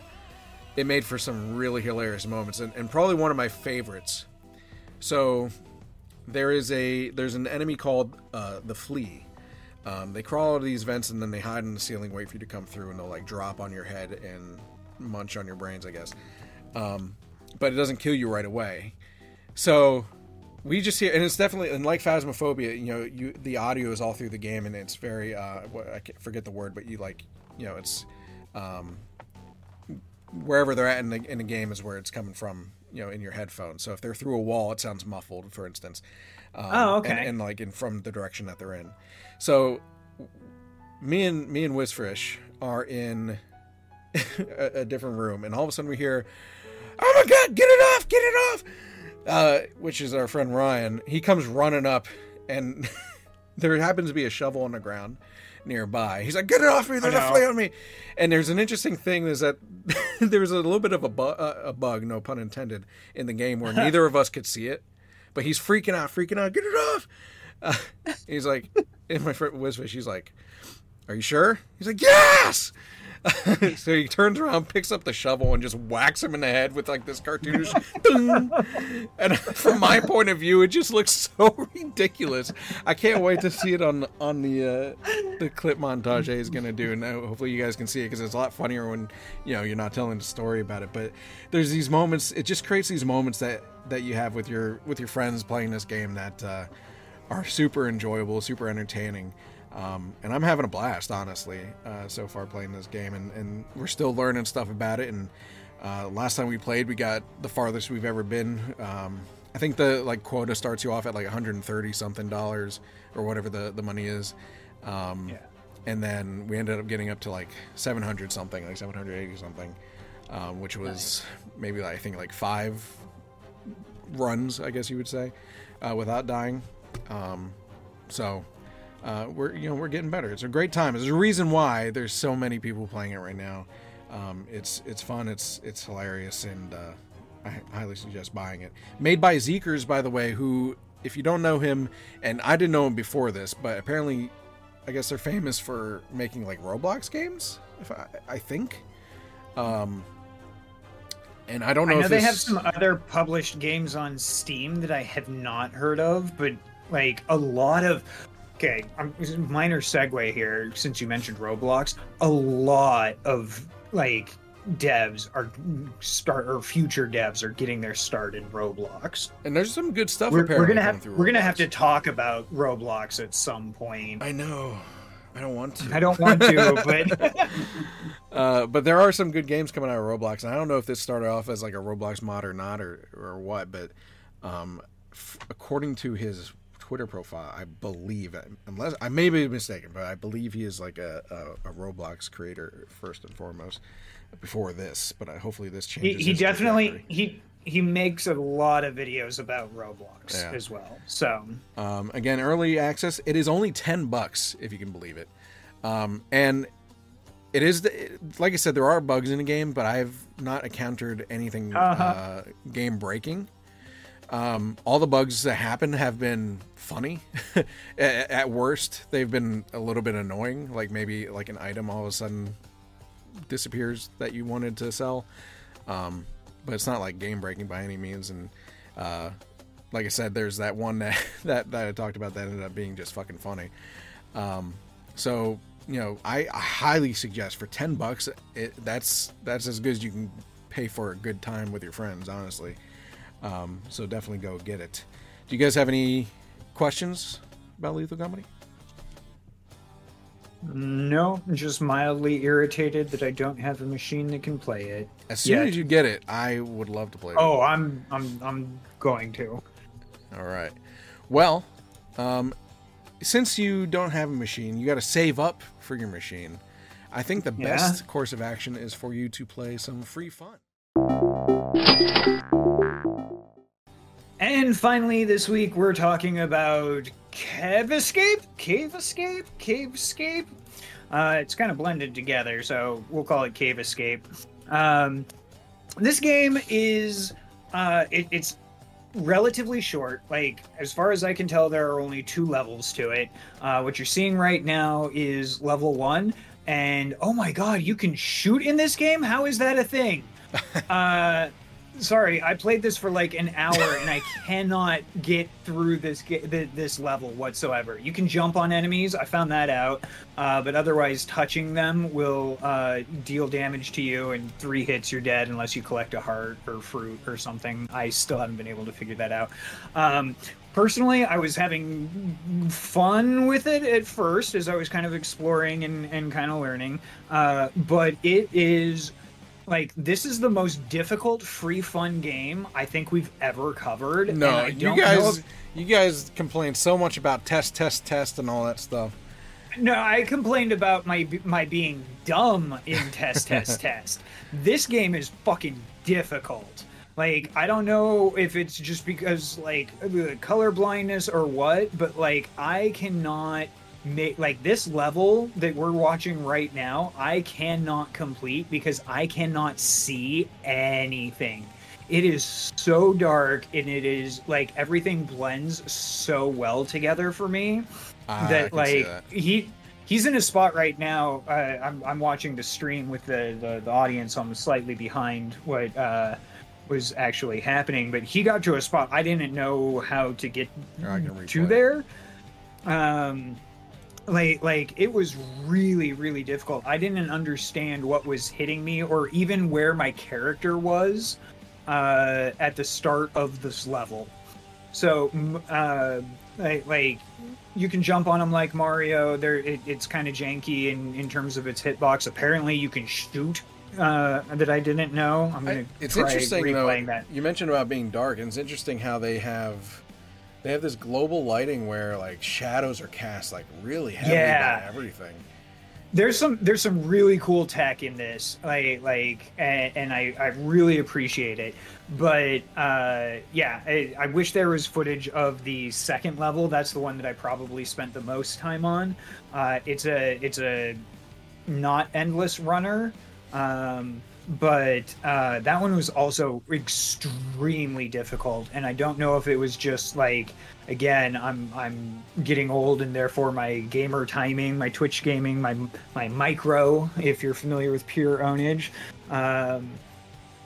it made for some really hilarious moments and, and probably one of my favorites. So there is a there's an enemy called uh, the flea um, they crawl out of these vents and then they hide in the ceiling wait for you to come through and they'll like drop on your head and munch on your brains i guess. Um, but it doesn't kill you right away. So we just hear and it's definitely and like phasmophobia you know you the audio is all through the game and it's very, uh, I forget the word but you like you know it's um wherever they're at in the, in the game is where it's coming from you know in your headphones so if they're through a wall it sounds muffled for instance. Um, Oh, okay. and, and like in from the direction that they're in. So me and me and Wizfish are in a, a different room and all of a sudden we hear oh my god get it off get it off! Uh, which is our friend Ryan. He comes running up, and there happens to be a shovel on the ground nearby. He's like, "Get it off me! There's a flea on me!" And there's an interesting thing is that there's a little bit of a, bu- uh, a bug, no pun intended, in the game where neither of us could see it, but he's freaking out, freaking out. Get it off! Uh, he's like, and my friend Wizfish, he's like, "Are you sure?" He's like, "Yes." so he turns around, picks up the shovel, and just whacks him in the head with like this cartoonish. and from my point of view, it just looks so ridiculous. I can't wait to see it on on the uh, the clip montage he's gonna do, and uh, hopefully you guys can see it because it's a lot funnier when you know you're not telling the story about it. But there's these moments. It just creates these moments that that you have with your with your friends playing this game that uh, are super enjoyable, super entertaining. Um, and I'm having a blast, honestly, uh, so far playing this game, and, and we're still learning stuff about it. And uh, last time we played, we got the farthest we've ever been. Um, I think the like quota starts you off at like 130 something dollars or whatever the the money is. Um, Yeah. and then we ended up getting up to like 700 something, like 780 something, um, which was maybe I think like five runs, I guess you would say, uh, without dying. Um, so uh, we're you know we're getting better. It's a great time. There's a reason why there's so many people playing it right now. Um, it's it's fun. It's it's hilarious, and uh, I highly suggest buying it. Made by Zeekerss, by the way, who if you don't know him, and I didn't know him before this, but apparently, I guess they're famous for making like Roblox games. If I, I think. Um, and I don't know. I know if they have some other published games on Steam that I have not heard of, but like a lot of. Okay, minor segue here since you mentioned Roblox. A lot of like devs are start or future devs are getting their start in Roblox. and there's some good stuff. We're, we're gonna have we're gonna have to talk about Roblox at some point. I know. I don't want to. I don't want to, but Uh, but there are some good games coming out of Roblox, and I don't know if this started off as like a Roblox mod or not, or or what. But um, f- according to his Twitter profile, I believe, unless I may be mistaken, but I believe he is like a, a, a Roblox creator first and foremost. Before this, but I, hopefully this he, changes. he his definitely trajectory. he he makes a lot of videos about Roblox Yeah. as well. So Um, again, early access. It is only ten bucks if you can believe it, um, and it is the, like I said. There are bugs in the game, but I have not encountered anything Uh-huh. uh, game breaking. Um, all the bugs that happen have been funny. at, worst, they've been a little bit annoying. Like maybe like an item all of a sudden disappears that you wanted to sell. Um, but it's not like game breaking by any means. And uh, like I said, there's that one that, that that I talked about that ended up being just fucking funny. Um, so you know, I, I highly suggest for ten bucks, it, that's that's as good as you can pay for a good time with your friends, honestly. Um, so definitely go get it. Do you guys have any questions about Lethal Company? no, just mildly irritated that I don't have a machine that can play it. As soon Yeah. as you get it, I would love to play. it. Oh, I'm I'm I'm going to. All right. Well, um, since you don't have a machine, you got to save up for your machine. I think the Yeah. best course of action is for you to play some free fun. And finally, this week we're talking about Cave Escape, Cave Escape, Cave Escape. Uh, it's kind of blended together, so we'll call it Cave Escape. Um, this game is uh, it, it's relatively short. Like as far as I can tell, there are only two levels to it. Uh, what you're seeing right now is level one, and oh my god, you can shoot in this game. How is that a thing? uh, sorry, I played this for like an hour and I cannot get through this this level whatsoever. You can jump on enemies, I found that out, uh, but otherwise touching them will uh, deal damage to you, and three hits you're dead unless you collect a heart or fruit or something. I still haven't been able to figure that out. Um, personally, I was having fun with it at first as I was kind of exploring and, and kind of learning, uh, but it is like this is the most difficult free fun game I think we've ever covered. and No, you guys, if- you guys complain so much about test, test, test, and all that stuff. no, I complained about my my being dumb in test test test. This game is fucking difficult. Like I don't know if it's just because like the color blindness or what, but like I cannot like this level that we're watching right now. I cannot complete because I cannot see anything. It is so dark and it is like everything blends so well together for me I that like that. he he's in a spot right now. Uh, I'm I'm watching the stream with the, the the audience. So I'm slightly behind what uh, was actually happening, but he got to a spot I didn't know how to get Or I can to there. Um, like like it was really really difficult. I didn't understand what was hitting me or even where my character was uh, at the start of this level. So uh, like, like you can jump on them like Mario. There, it, it's kind of janky in, in terms of its hitbox. Apparently, you can shoot. Uh, that I didn't know. I'm gonna. I- it's interesting though. that. You mentioned about being dark, and it's interesting how they have they have this global lighting where like shadows are cast like really heavy Yeah. by everything. there's some there's some really cool tech in this like like and, and i i really appreciate it but uh yeah I, I wish there was footage of the second level that's the one that i probably spent the most time on uh it's a it's a not endless runner um but uh, that one was also extremely difficult, and I don't know if it was just like, again, I'm I'm getting old, and therefore my gamer timing, my Twitch gaming, my my micro, if you're familiar with Pure Pwnage, um,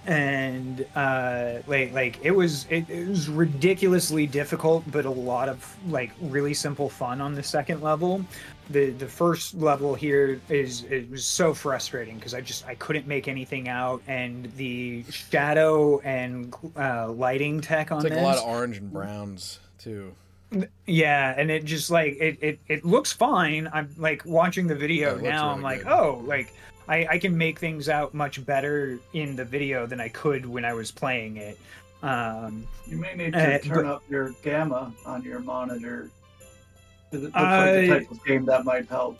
and uh, like like it was it, it was ridiculously difficult, but a lot of like really simple fun on the second level the the first level here is it was so frustrating because I just I couldn't make anything out, and the shadow and uh, lighting tech on It's like this, a lot of orange and browns too. yeah, and it just like it it it looks fine. I'm like watching the video it looks now. really I'm like, good. oh, like I I can make things out much better in the video than I could when I was playing it. Um, You may need to Uh, turn but- up your gamma on your monitor. 'Cause It looks like the type of game that might help.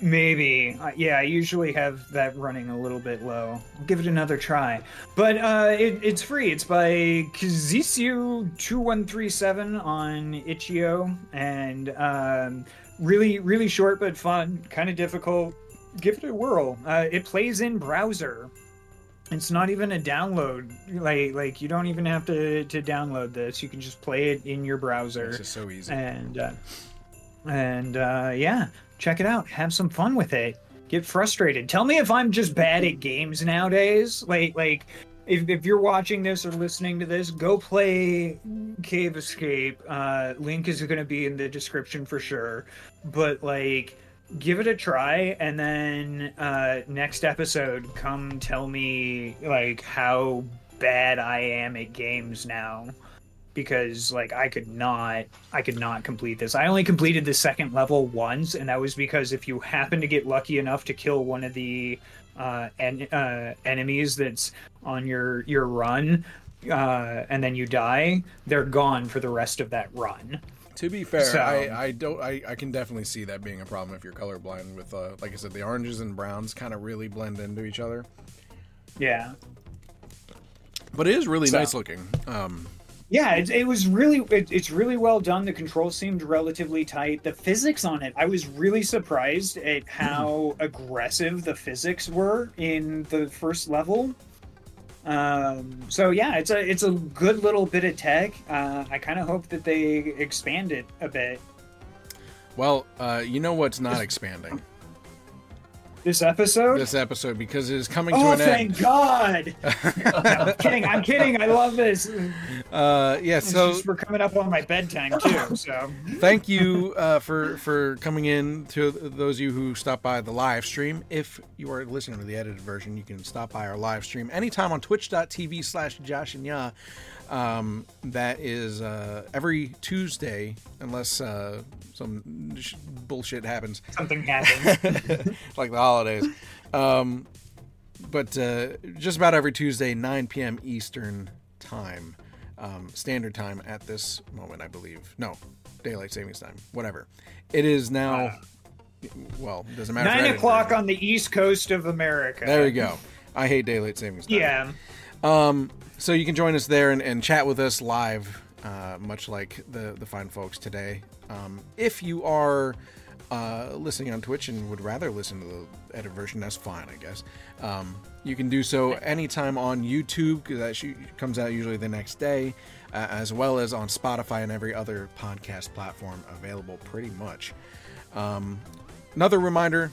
Maybe. Uh, yeah, I usually have that running a little bit low. I'll give it another try. But uh, it, it's free. It's by Kazisio2137 on itch.io. And um, really, really short but fun. Kind of difficult. Give it a whirl. Uh, it plays in browser. It's not even a download. Like, like you don't even have to, to download this. You can just play it in your browser It's just so easy. and uh, and uh, yeah, check it out. Have some fun with it. Get frustrated. Tell me if I'm just bad at games nowadays. Like like if, if you're watching this or listening to this, go play Cave Escape. Uh, link is going to be in the description for sure. But like, give it a try, and then uh, next episode, come tell me like how bad I am at games now because like I could not I could not complete this. I only completed the second level once and that was because if you happen to get lucky enough to kill one of the uh, en- uh enemies that's on your your run uh and then you die, they're gone for the rest of that run. To be fair, So- I, I don't I, I can definitely see that being a problem if you're colorblind with uh like I said the oranges and browns kind of really blend into each other. Yeah. But it is really So- nice looking. Um Yeah, it, it was really it, it's really well done. The controls seemed relatively tight. The physics on it, I was really surprised at how aggressive the physics were in the first level. Um, so yeah, it's a it's a good little bit of tech. Uh, I kind of hope that they expand it a bit. well, uh you know what's not expanding? This episode. This episode because it is coming to an end. oh, thank. God! No, I'm kidding. I'm kidding. I love this. Uh yeah, It's so just we're coming up on my bedtime too. So thank you uh, for for coming in to those of you who stopped by the live stream if you are listening to the edited version you can stop by our live stream anytime on twitch.tv slash jashinya um, that is uh, every tuesday unless uh, some sh- bullshit happens. Something happens, like the holidays. Um, but uh, just about every tuesday 9 p.m eastern time um, standard time at this moment i believe. No daylight savings time whatever. It is now well doesn't matter Nine o'clock on the east coast of America. there we go. I hate daylight savings time. Yeah. Um, so you can join us there and, and chat with us live, uh, much like the the fine folks today. Um, if you are uh, listening on Twitch and would rather listen to the edited version, that's fine, I guess. Um, you can do so anytime on YouTube because that sh- comes out usually the next day, uh, as well as on Spotify and every other podcast platform available, pretty much. Um, another reminder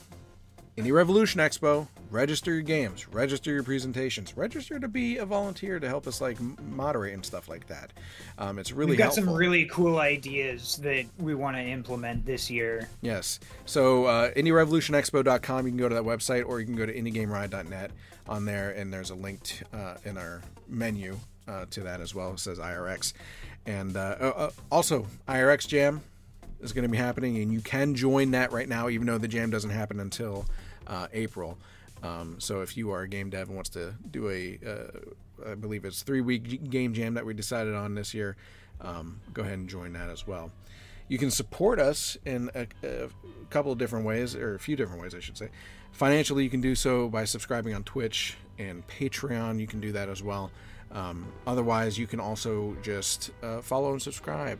Indie Revolution Expo. Register your games, register your presentations, register to be a volunteer to help us like moderate and stuff like that. Um, it's really We've got helpful. some really cool ideas that we want to implement this year. Yes. So uh, IndieRevolutionExpo.com, you can go to that website, or you can go to IndieGameRiot.net on there, and there's a link t- uh, in our menu uh, to that as well. It says IRX, and uh, uh, uh, also IRX Jam is going to be happening, and you can join that right now, even though the jam doesn't happen until uh, April. Um, so if you are a game dev and wants to do a, uh, I believe it's three week game jam that we decided on this year, um, go ahead and join that as well. You can support us in a, a couple of different ways, or a few different ways, I should say. Financially, you can do so by subscribing on Twitch and Patreon. You can do that as well. Um, otherwise, you can also just uh, follow and subscribe.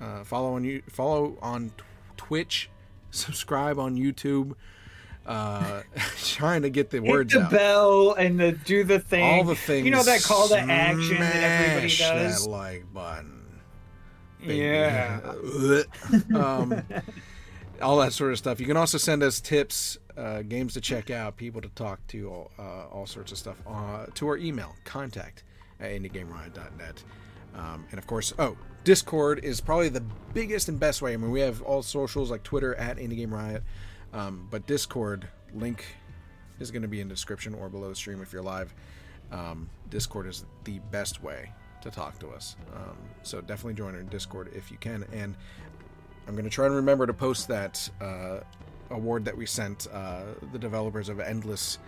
Uh, follow on you follow on Twitch, subscribe on YouTube. Uh, trying to get the Hit words the out. bell and the do the thing. All the things. You know that call to action that everybody does. That like button. baby. Yeah. um, all that sort of stuff. You can also send us tips, uh, games to check out, people to talk to, all, uh, all sorts of stuff uh, to our email contact at indiegameriot.net. Um, and of course, oh, Discord is probably the biggest and best way. I mean, we have all socials like Twitter at Indie Riot, um, but Discord link is going to be in description or below the stream if you're live. Um, Discord is the best way to talk to us. Um, so definitely join our Discord if you can. And I'm going to try and remember to post that uh, award that we sent uh, the developers of Endless,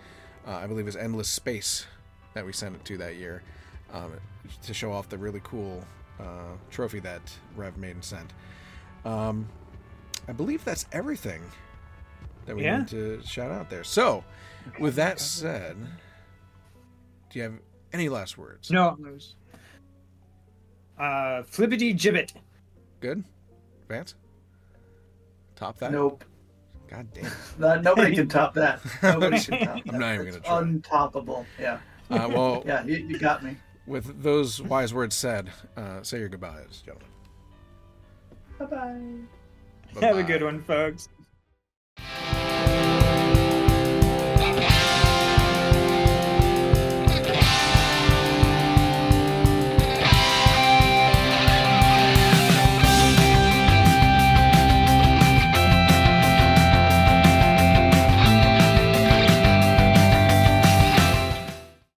uh, I believe is Endless Space, that we sent it to that year, um, to show off the really cool uh, trophy that Rev made and sent. Um, I believe that's everything that we Yeah. need to shout out there. So, with that said, do you have any last words? No. Uh, flippity gibbet. Good? Vance? Top that? Nope. God damn. Not, nobody can top that. Nobody can top that. I'm not even gonna try. Untoppable. Yeah. Uh, well, Yeah, you, you got me. with those wise words said, uh, say your goodbyes, gentlemen. Bye bye. Have a good one, folks. Thank you